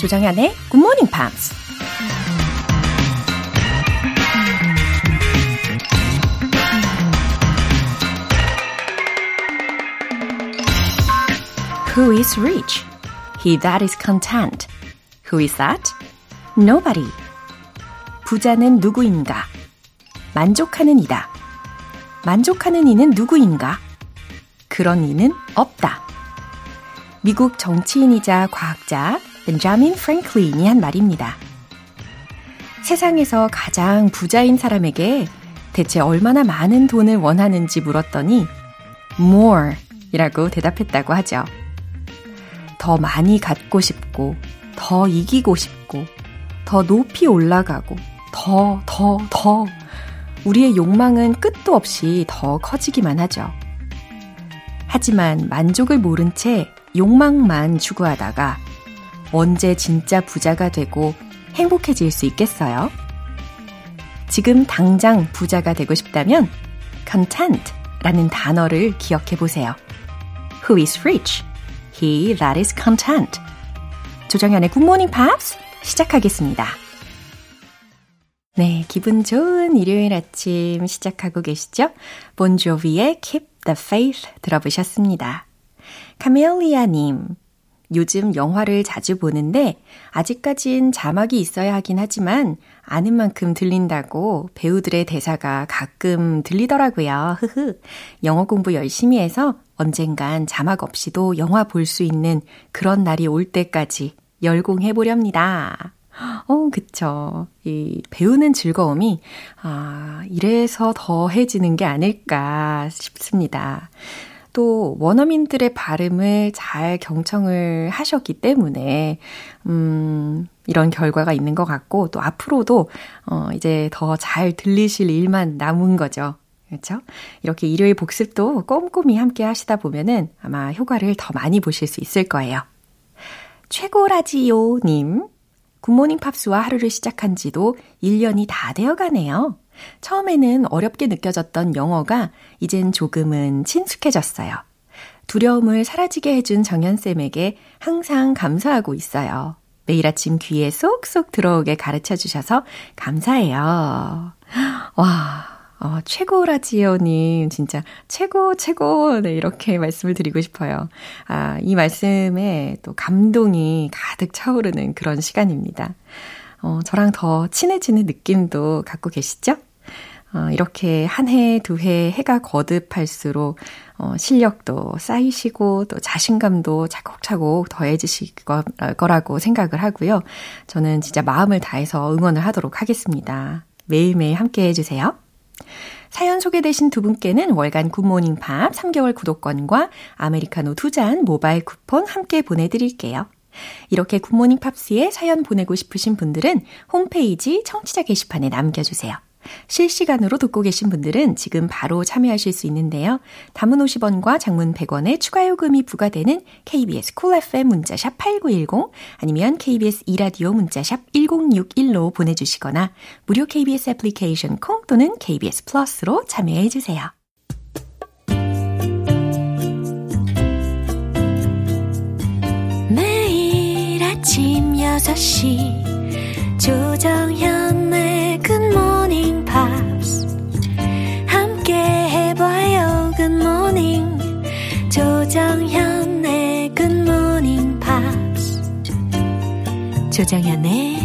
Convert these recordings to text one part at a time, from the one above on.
조정현의 Good Morning Pops. Who is rich? He that is content. Who is that? Nobody. 부자는 누구인가? 만족하는 이다. 만족하는 이는 누구인가? 그런 이는 없다. 미국 정치인이자 과학자 벤자민 프랭클린이 한 말입니다. 세상에서 가장 부자인 사람에게 대체 얼마나 많은 돈을 원하는지 물었더니 more 이라고 대답했다고 하죠. 더 많이 갖고 싶고, 더 이기고 싶고, 더 높이 올라가고, 더, 더, 더. 우리의 욕망은 끝도 없이 더 커지기만 하죠. 하지만 만족을 모른 채 욕망만 추구하다가 언제 진짜 부자가 되고 행복해질 수 있겠어요? 지금 당장 부자가 되고 싶다면 content 라는 단어를 기억해 보세요. Who is rich? He that is content. 조정현의 Morning Pops 시작하겠습니다. 네, 기분 좋은 일요일 아침 시작하고 계시죠? 본조비의 Keep the Faith 들어보셨습니다. 카멜리아님, 요즘 영화를 자주 보는데 아직까진 자막이 있어야 하긴 하지만 아는 만큼 들린다고 배우들의 대사가 가끔 들리더라고요. 흐흐. 영어 공부 열심히 해서 언젠간 자막 없이도 영화 볼 수 있는 그런 날이 올 때까지 열공해 보렵니다. 어, 그쵸. 이 배우는 즐거움이, 아, 이래서 더해지는 게 아닐까 싶습니다. 또 원어민들의 발음을 잘 경청을 하셨기 때문에, 음, 이런 결과가 있는 것 같고, 또 앞으로도, 어, 이제 더 잘 들리실 일만 남은 거죠. 그렇죠? 이렇게 일요일 복습도 꼼꼼히 함께 하시다 보면은 아마 효과를 더 많이 보실 수 있을 거예요. 최고라지요 님. 굿모닝 팝스와 하루를 시작한 지도 1년이 다 되어 가네요. 처음에는 어렵게 느껴졌던 영어가 이젠 조금은 친숙해졌어요. 두려움을 사라지게 해준 정연쌤에게 항상 감사하고 있어요. 매일 아침 귀에 쏙쏙 들어오게 가르쳐 주셔서 감사해요. 와, 어, 최고라지요님, 진짜 최고, 최고, 네, 이렇게 말씀을 드리고 싶어요. 아, 이 말씀에 또 감동이 가득 차오르는 그런 시간입니다. 어, 저랑 더 친해지는 느낌도 갖고 계시죠? 어, 이렇게 한 해, 두 해, 해가 거듭할수록, 어, 실력도 쌓이시고, 또 자신감도 차곡차곡 더해지실 거라고 생각을 하고요. 저는 진짜 마음을 다해서 응원을 하도록 하겠습니다. 매일매일 함께 해주세요. 사연 소개되신 두 분께는 월간 굿모닝 팝 3개월 구독권과 아메리카노 두잔 모바일 쿠폰 함께 보내드릴게요. 이렇게 굿모닝 팝스에 사연 보내고 싶으신 분들은 홈페이지 청취자 게시판에 남겨주세요. 실시간으로 듣고 계신 분들은 지금 바로 참여하실 수 있는데요. 단문 50원과 장문 100원의 추가 요금이 부과되는 KBS 쿨 cool FM 문자샵 8910 아니면 KBS 2라디오 문자샵 1061로 보내주시거나 무료 KBS 애플리케이션 콩 또는 KBS 플러스로 참여해 주세요. 아침 6시 조정현 조정현의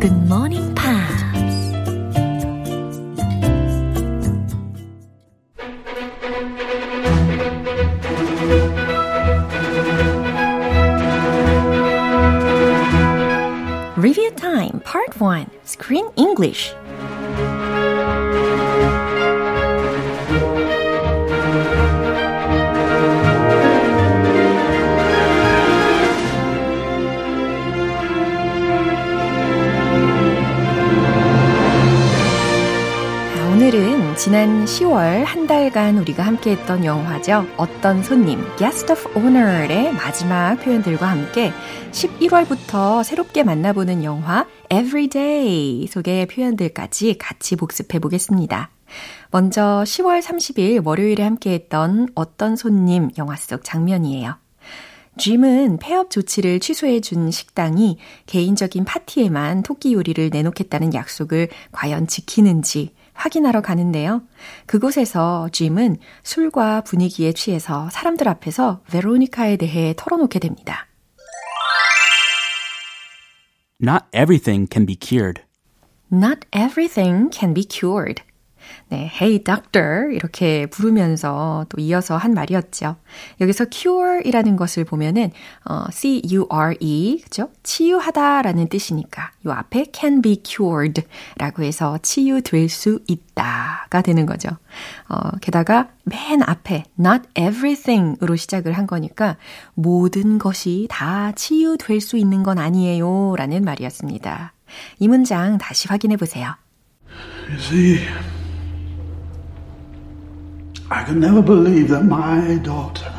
Good Morning Pops. Review Time Part 1 Screen English 지난 10월 한 달간 우리가 함께 했던 영화죠. 어떤 손님, Guest of Honor의 마지막 표현들과 함께 11월부터 새롭게 만나보는 영화 Everyday 속의 표현들까지 같이 복습해 보겠습니다. 먼저 10월 30일 월요일에 함께 했던 어떤 손님 영화 속 장면이에요. 짐은 폐업 조치를 취소해준 식당이 개인적인 파티에만 토끼 요리를 내놓겠다는 약속을 과연 지키는지 확인하러 가는데요. 그곳에서 짐은 술과 분위기에 취해서 사람들 앞에서 베로니카에 대해 털어놓게 됩니다. Not everything can be cured. Not everything can be cured. 네, Hey Doctor 이렇게 부르면서 또 이어서 한 말이었죠. 여기서 cure이라는 것을 보면은 어, C-U-R-E 그죠? 치유하다라는 뜻이니까 요 앞에 can be cured라고 해서 치유될 수 있다가 되는 거죠. 어, 게다가 맨 앞에 not everything으로 시작을 한 거니까 모든 것이 다 치유될 수 있는 건 아니에요라는 말이었습니다. 이 문장 다시 확인해 보세요. I could never believe that my daughter,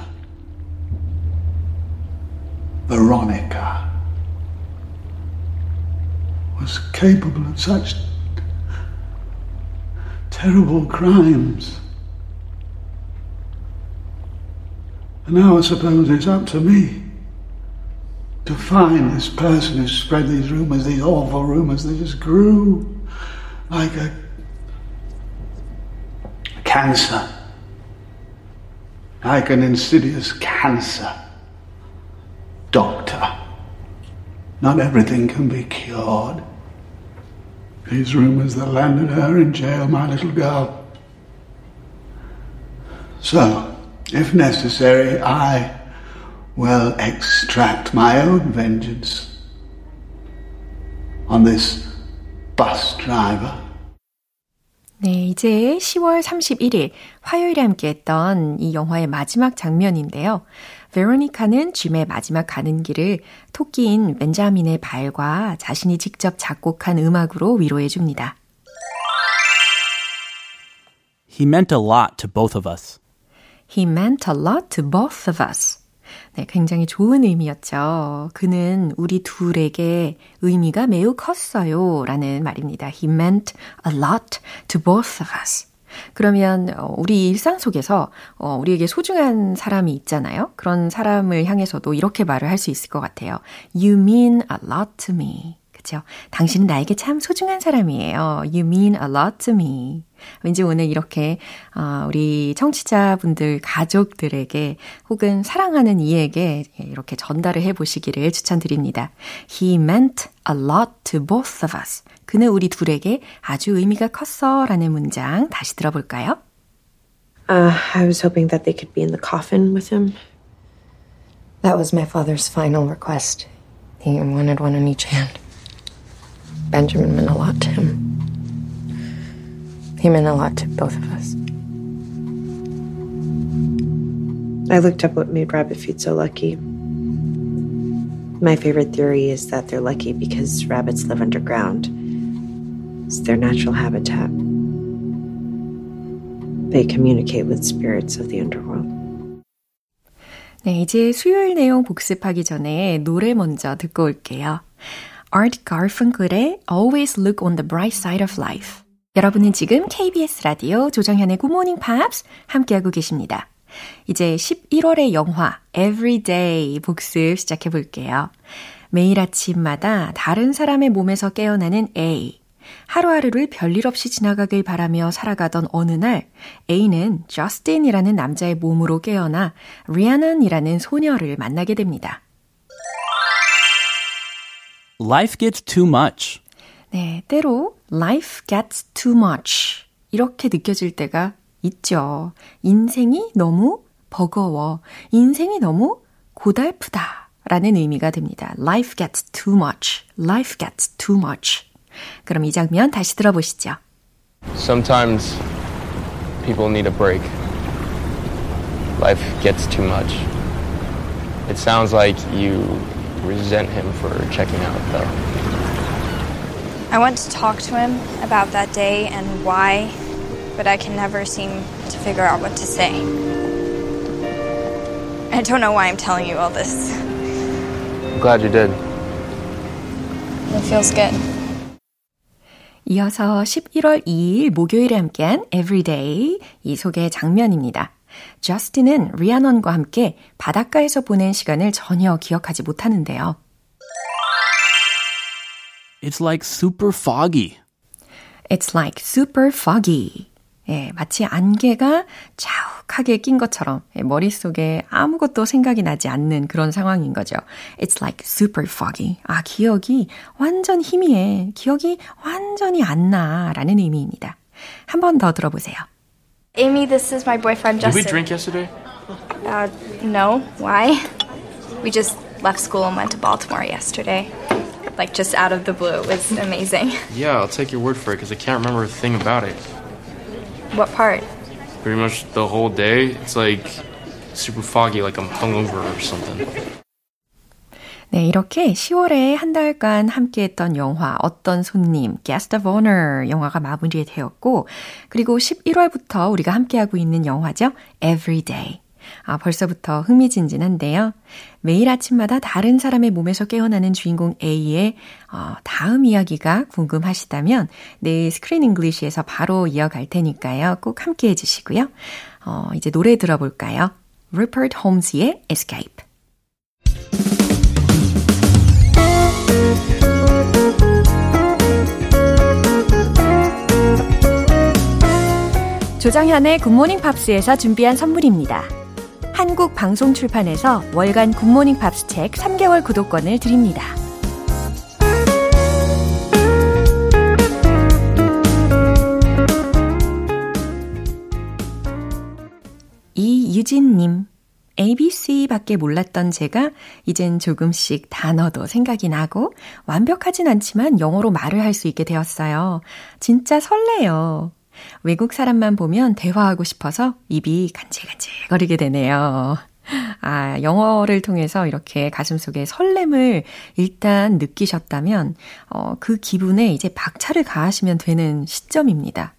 Veronica, was capable of such terrible crimes. And now I suppose it's up to me to find this person who spread these rumors, these awful rumors that just grew like a cancer like an insidious cancer. Doctor, not everything can be cured. These rumors that landed her in jail, my little girl. So, if necessary, I will extract my own vengeance on this bus driver. 네, 이제 10월 31일 화요일에 함께했던 이 영화의 마지막 장면인데요. 베로니카는 짐의 마지막 가는 길을 토끼인 벤자민의 발과 자신이 직접 작곡한 음악으로 위로해 줍니다. He meant a lot to both of us. He meant a lot to both of us. 네, 굉장히 좋은 의미였죠. 그는 우리 둘에게 의미가 매우 컸어요. 라는 말입니다. He meant a lot to both of us. 그러면 우리 일상 속에서 우리에게 소중한 사람이 있잖아요. 그런 사람을 향해서도 이렇게 말을 할 수 있을 것 같아요. You mean a lot to me. 그죠? 당신은 나에게 참 소중한 사람이에요. You mean a lot to me. 왠지 오늘 이렇게 어, 우리 청취자분들 가족들에게 혹은 사랑하는 이에게 이렇게 전달을 해 보시기를 추천드립니다. He meant a lot to both of us. 그는 우리 둘에게 아주 의미가 컸어라는 문장 다시 들어볼까요? Uh, I was hoping that they could be in the coffin with him. That was my father's final request. He wanted one on each hand. Benjamin meant a lot to him. He meant a lot to both of us. I looked up what made rabbit feet so lucky. My favorite theory is that they're lucky because rabbits live underground. It's their natural habitat. They communicate with spirits of the underworld. 네, 이제 수요일 내용 복습하기 전에 노래 먼저 듣고 올게요. Art Garfunkel의 Always Look on the Bright Side of Life. 여러분은 지금 KBS 라디오 조정현의 Good Morning Pops 함께하고 계십니다. 이제 11월의 영화 Everyday 복습 시작해 볼게요. 매일 아침마다 다른 사람의 몸에서 깨어나는 A. 하루하루를 별일 없이 지나가길 바라며 살아가던 어느 날 A는 저스틴이라는 남자의 몸으로 깨어나 리아넌이라는 소녀를 만나게 됩니다. Life gets too much. 네, 때로 life gets too much 이렇게 느껴질 때가 있죠. 인생이 너무 버거워. 인생이 너무 고달프다. 라는 의미가 됩니다. Life gets too much. Life gets too much. 그럼 이 장면 다시 들어보시죠. Sometimes people need a break. Life gets too much. It sounds like you resent him for checking out, though. I want to talk to him about that day and why, but I can never seem to figure out what to say. I don't know why I'm telling you all this. I'm glad you did. It feels good. 이어서 11월 2일 목요일에 함께한 Everyday 이 소개 장면입니다. 저스틴은 리아넌과 함께 바닷가에서 보낸 시간을 전혀 기억하지 못하는데요. It's like super foggy. It's like super foggy. 예, 마치 안개가 자욱하게 낀 것처럼 예, 머릿속에 아무것도 생각이 나지 않는 그런 상황인 거죠. It's like super foggy. 아, 기억이 완전 희미해. 기억이 완전히 안 나라는 의미입니다. 한 번 더 들어보세요. Amy, this is my boyfriend Justin. Did we drink yesterday? Uh, no. Why? We just left school and went to Baltimore yesterday. Like, just out of the blue. It was amazing. Yeah, I'll take your word for it because I can't remember a thing about it. What part? Pretty much the whole day, it's like super foggy, like I'm hungover or something. 네, 이렇게 10월에 한 달간 함께했던 영화 어떤 손님, Guest of Honor 영화가 마무리되었고, 그리고 11월부터 우리가 함께하고 있는 영화죠. Everyday. 아, 벌써부터 흥미진진한데요. 매일 아침마다 다른 사람의 몸에서 깨어나는 주인공 A의 어, 다음 이야기가 궁금하시다면 내일 Screen English에서 바로 이어갈 테니까요. 꼭 함께 해주시고요. 어, 이제 노래 들어볼까요? Rupert Holmes의 Escape. 조정현의 굿모닝 팝스에서 준비한 선물입니다. 한국 방송 출판에서 월간 굿모닝 팝스 책 3개월 구독권을 드립니다. 이유진님, ABC밖에 몰랐던 제가 이젠 조금씩 단어도 생각이 나고 완벽하진 않지만 영어로 말을 할 수 있게 되었어요. 진짜 설레요. 외국 사람만 보면 대화하고 싶어서 입이 간질간질거리게 되네요. 아, 영어를 통해서 이렇게 가슴속에 설렘을 일단 느끼셨다면, 어, 그 기분에 이제 박차를 가하시면 되는 시점입니다.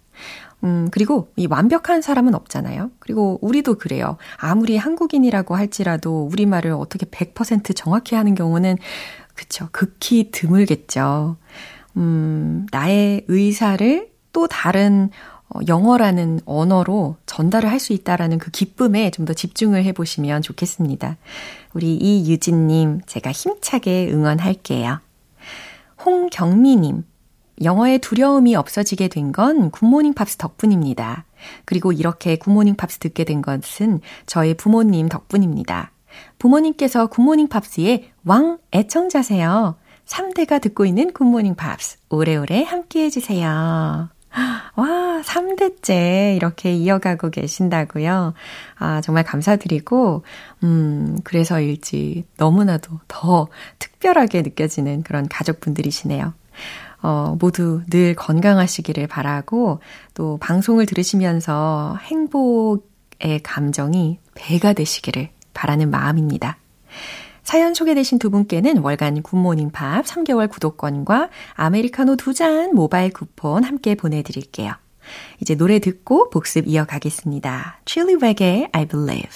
음, 그리고 이 완벽한 사람은 없잖아요. 그리고 우리도 그래요. 아무리 한국인이라고 할지라도 우리말을 어떻게 100% 정확히 하는 경우는, 그쵸, 극히 드물겠죠. 음, 나의 의사를 또 다른 어, 영어라는 언어로 전달을 할 수 있다라는 그 기쁨에 좀 더 집중을 해보시면 좋겠습니다. 우리 이유진님, 제가 힘차게 응원할게요. 홍경미님, 영어의 두려움이 없어지게 된 건 굿모닝 팝스 덕분입니다. 그리고 이렇게 굿모닝 팝스 듣게 된 것은 저의 부모님 덕분입니다. 부모님께서 굿모닝 팝스의 왕 애청자세요. 3대가 듣고 있는 굿모닝 팝스. 오래오래 함께 해주세요. 와, 3대째 이렇게 이어가고 계신다고요. 아, 정말 감사드리고, 음, 그래서일지 너무나도 더 특별하게 느껴지는 그런 가족분들이시네요. 어, 모두 늘 건강하시기를 바라고, 또 방송을 들으시면서 행복의 감정이 배가 되시기를 바라는 마음입니다. 사연 소개되신 두 분께는 월간 굿모닝 팝 3개월 구독권과 아메리카노 두 잔 모바일 쿠폰 함께 보내드릴게요. 이제 노래 듣고 복습 이어가겠습니다. Chili Reggae, I Believe.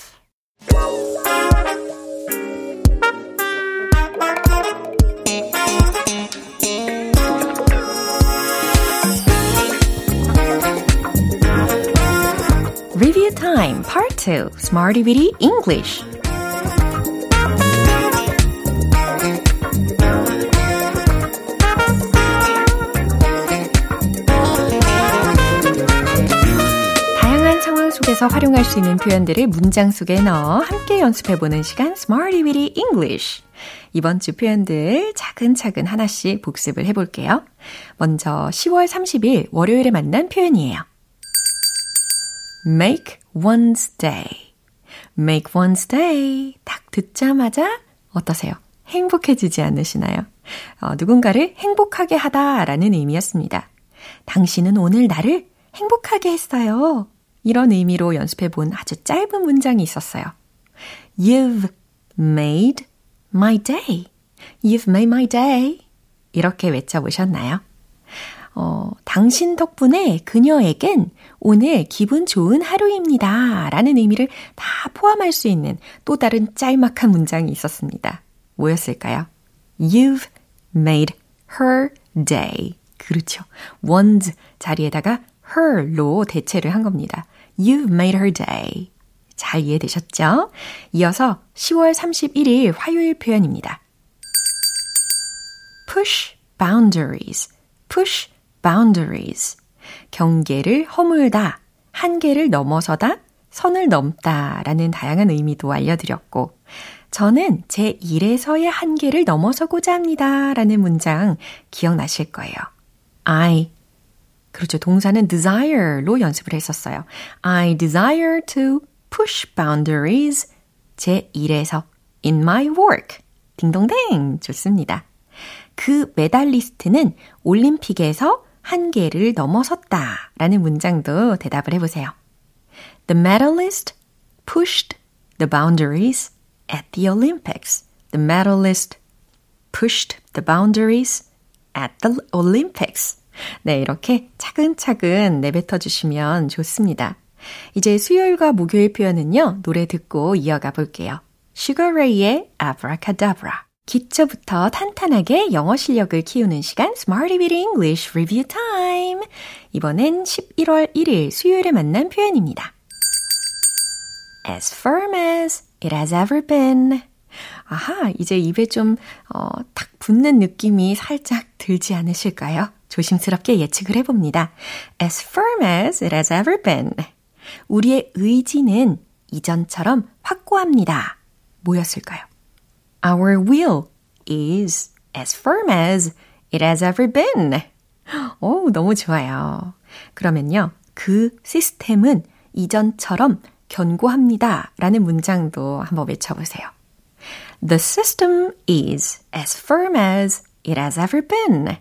Review Time Part 2 Smarty Bitty English 속에서 활용할 수 있는 표현들을 문장 속에 넣어 함께 연습해보는 시간 Smarty Bitty English 이번 주 표현들 차근차근 하나씩 복습을 해볼게요. 먼저 10월 30일 월요일에 만난 표현이에요. make one's day. make one's day. 딱 듣자마자 어떠세요? 행복해지지 않으시나요? 어, 누군가를 행복하게 하다라는 의미였습니다. 당신은 오늘 나를 행복하게 했어요. 이런 의미로 연습해 본 아주 짧은 문장이 있었어요. You've made my day. You've made my day. 이렇게 외쳐보셨나요? 어, 당신 덕분에 그녀에겐 오늘 기분 좋은 하루입니다. 라는 의미를 다 포함할 수 있는 또 다른 짤막한 문장이 있었습니다. 뭐였을까요? You've made her day. 그렇죠. one's 자리에다가 her로 대체를 한 겁니다. You've made her day. 잘 이해되셨죠? 이어서 10월 31일 화요일 표현입니다. push boundaries, push boundaries. 경계를 허물다, 한계를 넘어서다, 선을 넘다 라는 다양한 의미도 알려드렸고, 저는 제 일에서의 한계를 넘어서고자 합니다 라는 문장 기억나실 거예요. I 그렇죠. 동사는 desire로 연습을 했었어요. I desire to push boundaries. 제 일에서 in my work. 딩동댕. 좋습니다. 그 메달리스트는 올림픽에서 한계를 넘어섰다. 라는 문장도 대답을 해보세요. The medalist pushed the boundaries at the Olympics. The medalist pushed the boundaries at the Olympics. 네, 이렇게 차근차근 내뱉어 주시면 좋습니다. 이제 수요일과 목요일 표현은요, 노래 듣고 이어가 볼게요. Ray의 Abracadabra. 기초부터 탄탄하게 영어 실력을 키우는 시간 Smarty Beat English Review Time. 이번엔 11월 1일 수요일에 만난 표현입니다. As firm as it has ever been. 아하, 이제 입에 좀, 어, 탁 붙는 느낌이 살짝 들지 않으실까요? 조심스럽게 예측을 해봅니다. As firm as it has ever been. 우리의 의지는 이전처럼 확고합니다. 뭐였을까요? Our will is as firm as it has ever been. 오, 너무 좋아요. 그러면요. 그 시스템은 이전처럼 견고합니다. 라는 문장도 한번 외쳐보세요. The system is as firm as it has ever been.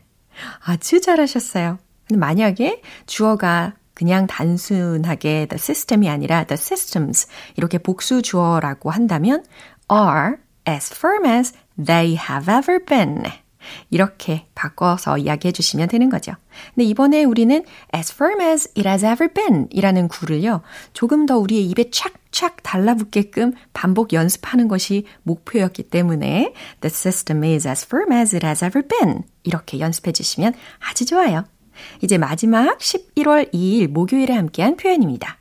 아주 잘하셨어요. 만약에 주어가 그냥 단순하게 the system이 아니라 the systems 이렇게 복수 주어라고 한다면 are as firm as they have ever been. 이렇게 바꿔서 이야기해 주시면 되는 거죠. 근데 이번에 우리는 as firm as it has ever been 이라는 구를요, 조금 더 우리의 입에 착착 달라붙게끔 반복 연습하는 것이 목표였기 때문에 the system is as firm as it has ever been 이렇게 연습해 주시면 아주 좋아요. 이제 마지막 11월 2일 목요일에 함께한 표현입니다.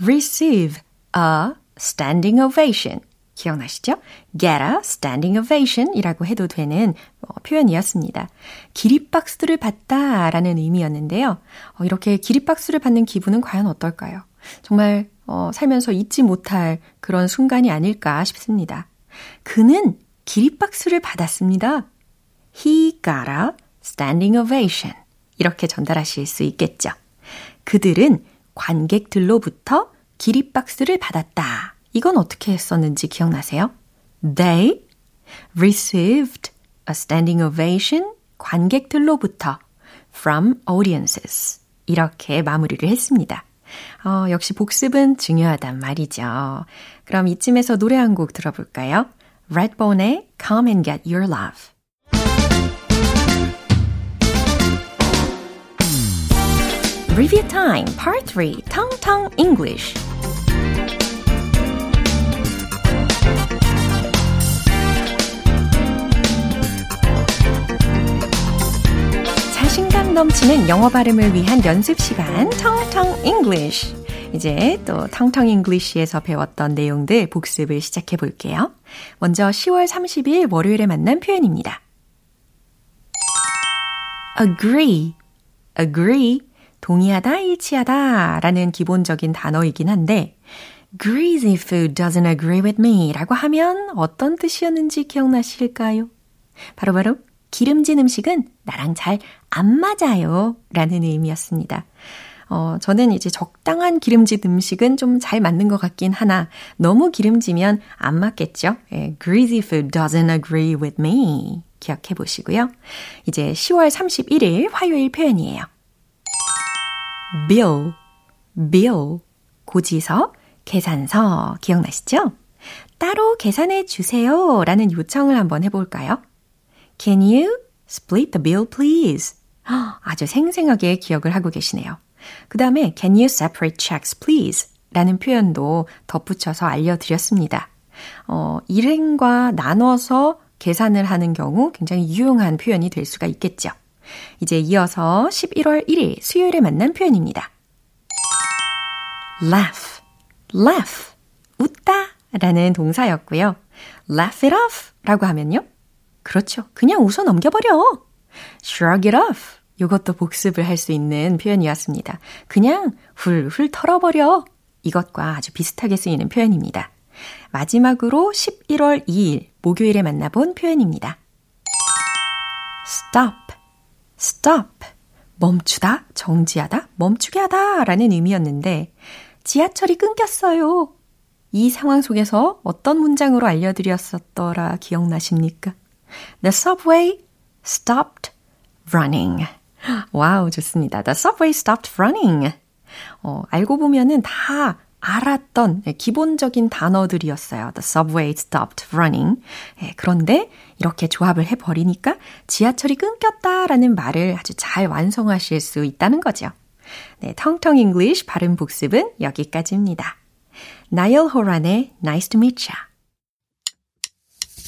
receive a standing ovation. 기억나시죠? get a standing ovation 이라고 해도 되는 어, 표현이었습니다. 기립박수를 받다 라는 의미였는데요. 어, 이렇게 기립박수를 받는 기분은 과연 어떨까요? 정말 어, 살면서 잊지 못할 그런 순간이 아닐까 싶습니다. 그는 기립박수를 받았습니다. He got a standing ovation. 이렇게 전달하실 수 있겠죠. 그들은 관객들로부터 기립박수를 받았다. 이건 어떻게 했었는지 기억나세요? They received a standing ovation 관객들로부터 from audiences. 이렇게 마무리를 했습니다. 어, 역시 복습은 중요하단 말이죠. 그럼 이쯤에서 노래 한 곡 들어볼까요? Redbone의 Come and Get Your Love. Review Time Part 3 Tong Tong English 넘치는 영어 발음을 위한 연습 시간 텅텅 English 이제 또 텅텅 잉글리시에서 배웠던 내용들 복습을 시작해 볼게요. 먼저 10월 30일 월요일에 만난 표현입니다. agree, agree, 동의하다, 일치하다 라는 기본적인 단어이긴 한데 greasy food doesn't agree with me 라고 하면 어떤 뜻이었는지 기억나실까요? 바로바로 바로 기름진 음식은 나랑 잘 안 맞아요 라는 의미였습니다. 어, 저는 이제 적당한 기름진 음식은 좀 잘 맞는 것 같긴 하나 너무 기름지면 안 맞겠죠? 예, greasy food doesn't agree with me. 기억해 보시고요. 이제 10월 31일 화요일 표현이에요. bill, bill, 고지서, 계산서 기억나시죠? 따로 계산해 주세요 라는 요청을 한번 해볼까요? Can you split the bill please? 아주 생생하게 기억을 하고 계시네요. 그 다음에 Can you separate checks please? 라는 표현도 덧붙여서 알려드렸습니다. 어, 일행과 나눠서 계산을 하는 경우 굉장히 유용한 표현이 될 수가 있겠죠. 이제 이어서 11월 1일 수요일에 만난 표현입니다. laugh, laugh, 웃다 라는 동사였고요. laugh it off 라고 하면요. 그렇죠. 그냥 웃어 넘겨버려. shrug it off. 이것도 복습을 할 수 있는 표현이었습니다. 그냥 훌훌 털어버려. 이것과 아주 비슷하게 쓰이는 표현입니다. 마지막으로 11월 2일 목요일에 만나본 표현입니다. stop, stop. 멈추다, 정지하다, 멈추게 하다 라는 의미였는데 지하철이 끊겼어요. 이 상황 속에서 어떤 문장으로 알려드렸었더라 기억나십니까? The subway stopped running. 와우, 좋습니다. The subway stopped running. 어, 알고 보면은 다 알았던 기본적인 단어들이었어요. The subway stopped running. 예, 그런데 이렇게 조합을 해버리니까 지하철이 끊겼다라는 말을 아주 잘 완성하실 수 있다는 거죠. 네, 텅텅 English 발음 복습은 여기까지입니다. 나열 호란의 Nice to Meet Ya.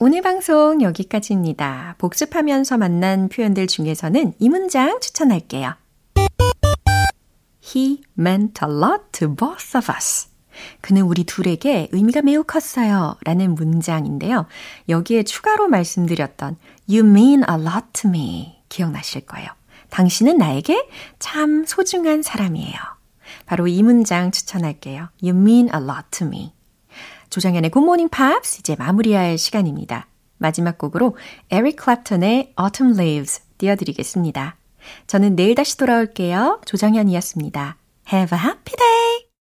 오늘 방송 여기까지입니다. 복습하면서 만난 표현들 중에서는 이 문장 추천할게요. He meant a lot to both of us. 그는 우리 둘에게 의미가 매우 컸어요. 라는 문장인데요. 여기에 추가로 말씀드렸던 You mean a lot to me. 기억나실 거예요. 당신은 나에게 참 소중한 사람이에요. 바로 이 문장 추천할게요. You mean a lot to me. 조정현의 굿모닝 팝스 이제 마무리할 시간입니다. 마지막 곡으로 에릭 클랩턴의 Autumn Leaves 띄워드리겠습니다. 저는 내일 다시 돌아올게요. 조정현이었습니다. Have a happy day!